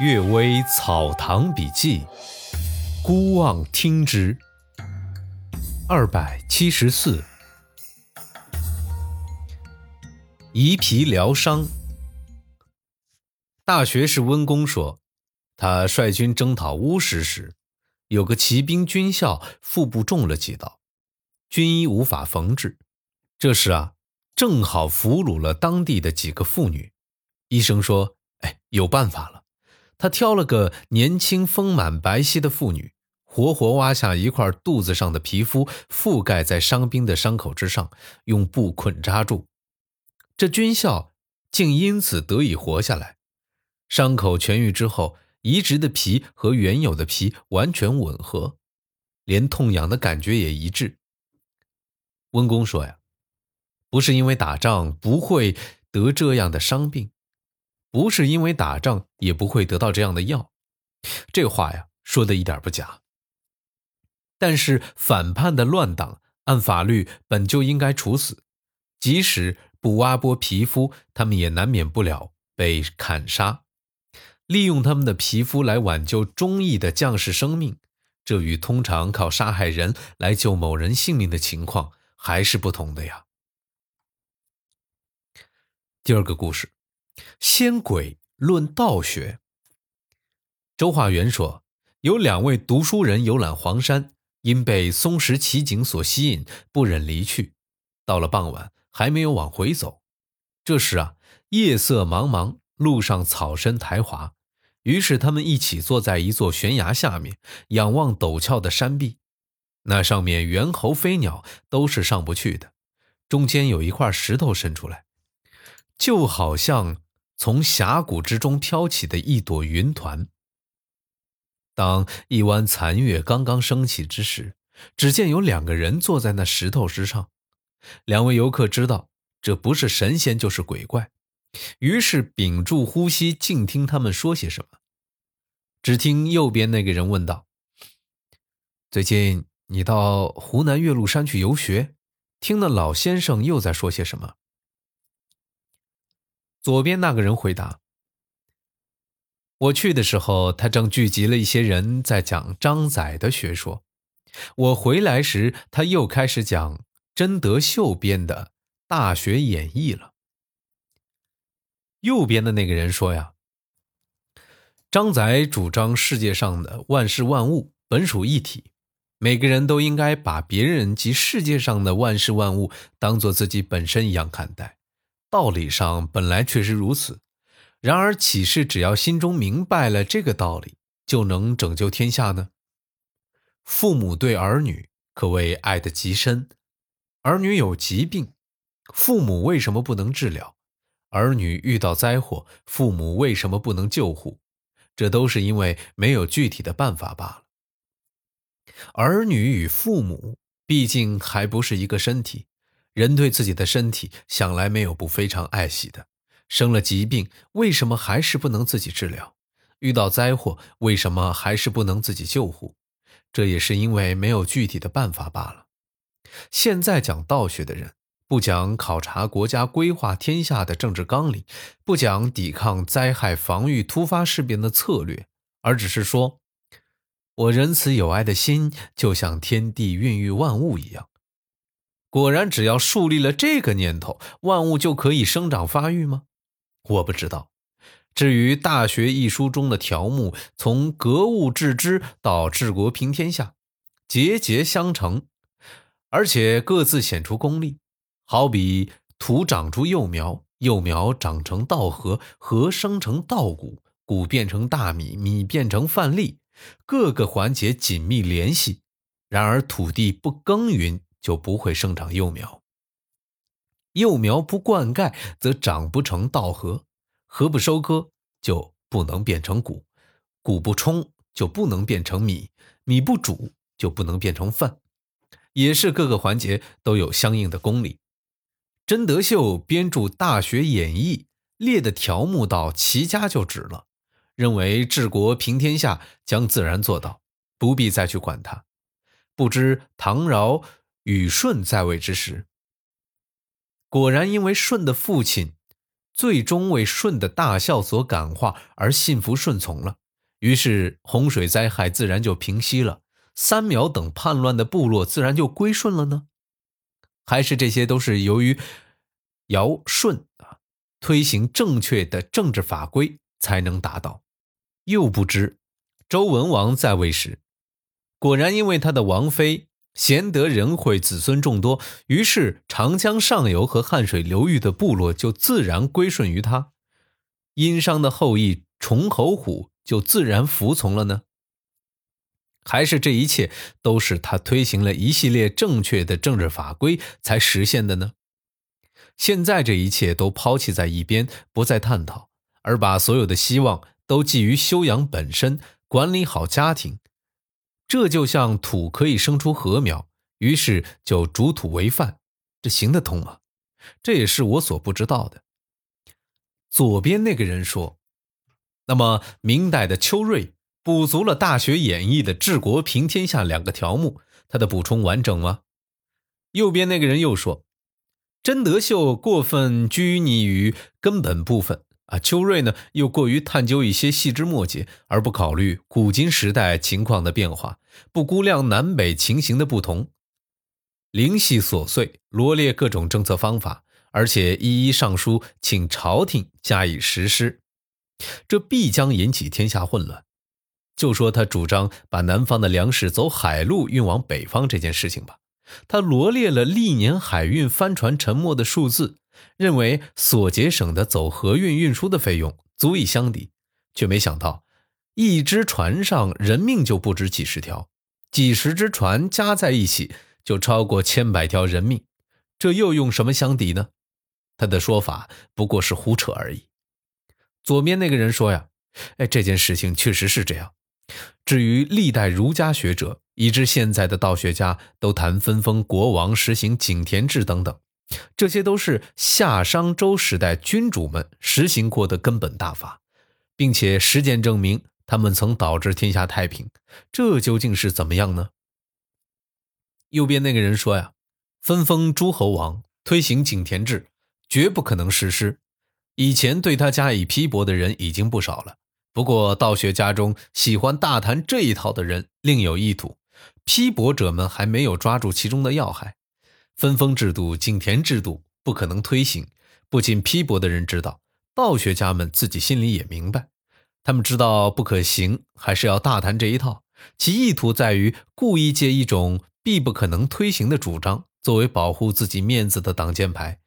《岳微草堂笔记》，孤望听之。二百七十四，夷皮疗伤。大学士温公说，他率军征讨乌石时，有个骑兵军校腹部中了几刀，军医无法缝制。这时啊，正好俘虏了当地的几个妇女。医生说：“哎，有办法了。”他挑了个年轻丰满白皙的妇女，活活挖下一块肚子上的皮肤，覆盖在伤兵的伤口之上，用布捆扎住。这军校竟因此得以活下来。伤口痊愈之后，移植的皮和原有的皮完全吻合，连痛痒的感觉也一致。温公说：“呀，不是因为打仗不会得这样的伤病。”不是因为打仗也不会得到这样的药，这话呀说的一点不假。但是反叛的乱党按法律本就应该处死，即使不挖剥皮肤，他们也难免不了被砍杀。利用他们的皮肤来挽救忠义的将士生命，这与通常靠杀害人来救某人性命的情况还是不同的呀。第二个故事。仙鬼论道学。周化元说，有两位读书人游览黄山，因被松石奇景所吸引，不忍离去。到了傍晚，还没有往回走。这时啊，夜色茫茫，路上草深苔滑，于是他们一起坐在一座悬崖下面，仰望陡峭的山壁。那上面猿猴飞鸟都是上不去的，中间有一块石头伸出来，就好像。从峡谷之中飘起的一朵云团。当一弯残月刚刚升起之时，只见有两个人坐在那石头之上。两位游客知道这不是神仙就是鬼怪，于是屏住呼吸，静听他们说些什么。只听右边那个人问道：“最近你到湖南岳麓山去游学，听那老先生又在说些什么？”左边那个人回答：“我去的时候，他正聚集了一些人在讲张载的学说。我回来时，他又开始讲甄德秀编的《大学演义》了。”右边的那个人说：“呀，张载主张世界上的万事万物本属一体，每个人都应该把别人及世界上的万事万物当做自己本身一样看待。”道理上本来确实如此，然而岂是只要心中明白了这个道理，就能拯救天下呢？父母对儿女可谓爱得极深，儿女有疾病，父母为什么不能治疗？儿女遇到灾祸，父母为什么不能救护？这都是因为没有具体的办法罢了。儿女与父母毕竟还不是一个身体。人对自己的身体想来没有不非常爱惜的，生了疾病，为什么还是不能自己治疗？遇到灾祸，为什么还是不能自己救护？这也是因为没有具体的办法罢了。现在讲道学的人，不讲考察国家规划天下的政治纲领，不讲抵抗灾害、防御突发事变的策略，而只是说，我仁慈有爱的心，就像天地孕育万物一样。果然，只要树立了这个念头，万物就可以生长发育吗？我不知道。至于《大学》一书中的条目，从格物致知到治国平天下，节节相承，而且各自显出功力。好比土长出幼苗，幼苗长成稻禾，禾生成稻谷，谷变成大米，米变成饭粒，各个环节紧密联系。然而土地不耕耘。就不会生长幼苗，幼苗不灌溉则长不成稻禾，禾不收割就不能变成谷，谷不充就不能变成米，米不煮就不能变成饭，也是各个环节都有相应的公理。真德秀编著《大学演义》，列的条目到齐家就止了，认为治国平天下将自然做到，不必再去管它。不知唐尧。禹舜在位之时，果然因为舜的父亲最终为舜的大孝所感化而信服顺从了，于是洪水灾害自然就平息了，三苗等叛乱的部落自然就归顺了呢？还是这些都是由于尧舜啊推行正确的政治法规才能达到？又不知周文王在位时，果然因为他的王妃。贤德仁惠，子孙众多，于是长江上游和汉水流域的部落就自然归顺于他。殷商的后裔崇侯虎就自然服从了呢？还是这一切都是他推行了一系列正确的政治法规才实现的呢？现在这一切都抛弃在一边，不再探讨，而把所有的希望都寄于修养本身，管理好家庭。这就像土可以生出禾苗，于是就煮土为饭，这行得通吗？这也是我所不知道的。左边那个人说：“那么明代的邱瑞补足了《大学演义》的治国平天下两个条目，他的补充完整吗？”右边那个人又说：“真德秀过分拘泥于根本部分。”啊，邱瑞呢又过于探究一些细枝末节，而不考虑古今时代情况的变化，不估量南北情形的不同，零细琐碎罗列各种政策方法，而且一一上书请朝廷加以实施，这必将引起天下混乱。就说他主张把南方的粮食走海路运往北方这件事情吧，他罗列了历年海运帆船沉没的数字。认为所节省的走河运运输的费用足以相抵，却没想到一只船上人命就不止几十条，几十只船加在一起就超过千百条人命，这又用什么相抵呢？他的说法不过是胡扯而已。左边那个人说呀，哎，这件事情确实是这样。至于历代儒家学者，以至现在的道学家，都谈分封国王、实行井田制等等。这些都是夏商周时代君主们实行过的根本大法，并且实践证明他们曾导致天下太平。这究竟是怎么样呢？右边那个人说呀，分封诸侯王，推行井田制，绝不可能实施。以前对他加以批驳的人已经不少了，不过道学家中喜欢大谈这一套的人另有意图，批驳者们还没有抓住其中的要害。分封制度、井田制度不可能推行，不仅批驳的人知道，道学家们自己心里也明白。他们知道不可行，还是要大谈这一套，其意图在于故意借一种必不可能推行的主张，作为保护自己面子的挡箭牌。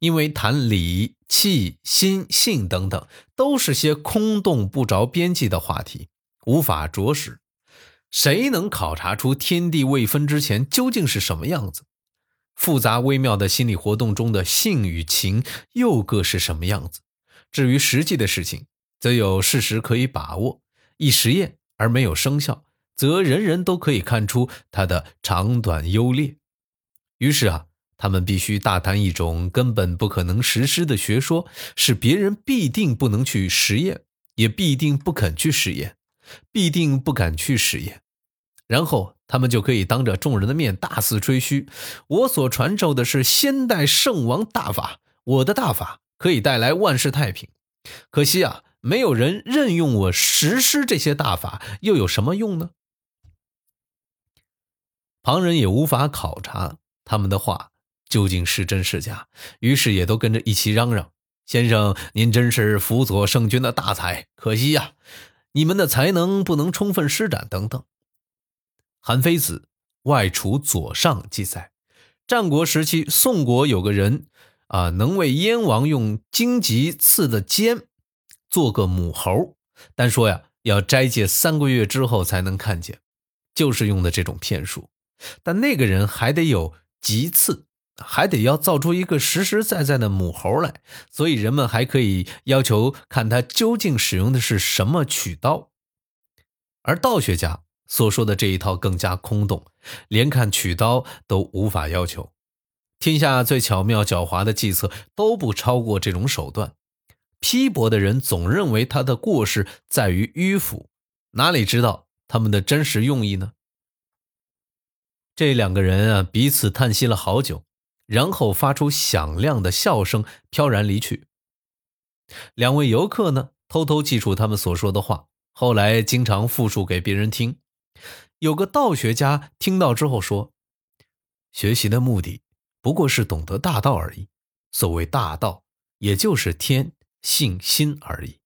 因为谈理、气、心、性等等，都是些空洞不着边际的话题，无法着实。谁能考察出天地未分之前究竟是什么样子？复杂微妙的心理活动中的性与情又各是什么样子？至于实际的事情，则有事实可以把握；一实验而没有生效，则人人都可以看出它的长短优劣。于是啊，他们必须大谈一种根本不可能实施的学说，使别人必定不能去实验，也必定不肯去实验，必定不敢去实验，然后。他们就可以当着众人的面大肆吹嘘，我所传授的是先代圣王大法，我的大法可以带来万世太平。可惜啊，没有人任用我实施这些大法，又有什么用呢？旁人也无法考察他们的话究竟是真是假，于是也都跟着一起嚷嚷：“先生，您真是辅佐圣君的大才，可惜呀，你们的才能不能充分施展，等等。”韩非子外储左上记载，战国时期宋国有个人啊，能为燕王用荆棘刺的尖做个母猴，但说呀要斋戒三个月之后才能看见，就是用的这种骗术。但那个人还得有棘刺，还得要造出一个实实在在的母猴来，所以人们还可以要求看他究竟使用的是什么取刀，而道学家。所说的这一套更加空洞，连看取刀都无法要求。天下最巧妙狡猾的计策都不超过这种手段。批驳的人总认为他的过失在于迂腐，哪里知道他们的真实用意呢？这两个人啊，彼此叹息了好久，然后发出响亮的笑声，飘然离去。两位游客呢，偷偷记住他们所说的话，后来经常复述给别人听。有个道学家听到之后说：“学习的目的不过是懂得大道而已。所谓大道，也就是天、性、心而已。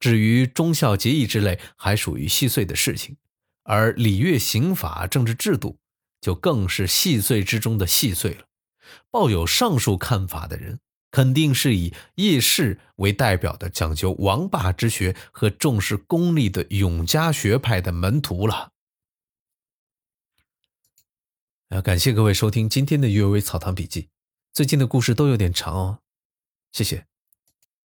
至于忠孝节义之类，还属于细碎的事情。而礼乐刑法、政治制度，就更是细碎之中的细碎了。抱有上述看法的人。”肯定是以叶氏为代表的讲究王霸之学和重视功利的永嘉学派的门徒了。啊，感谢各位收听今天的《阅微草堂笔记》。最近的故事都有点长哦，谢谢。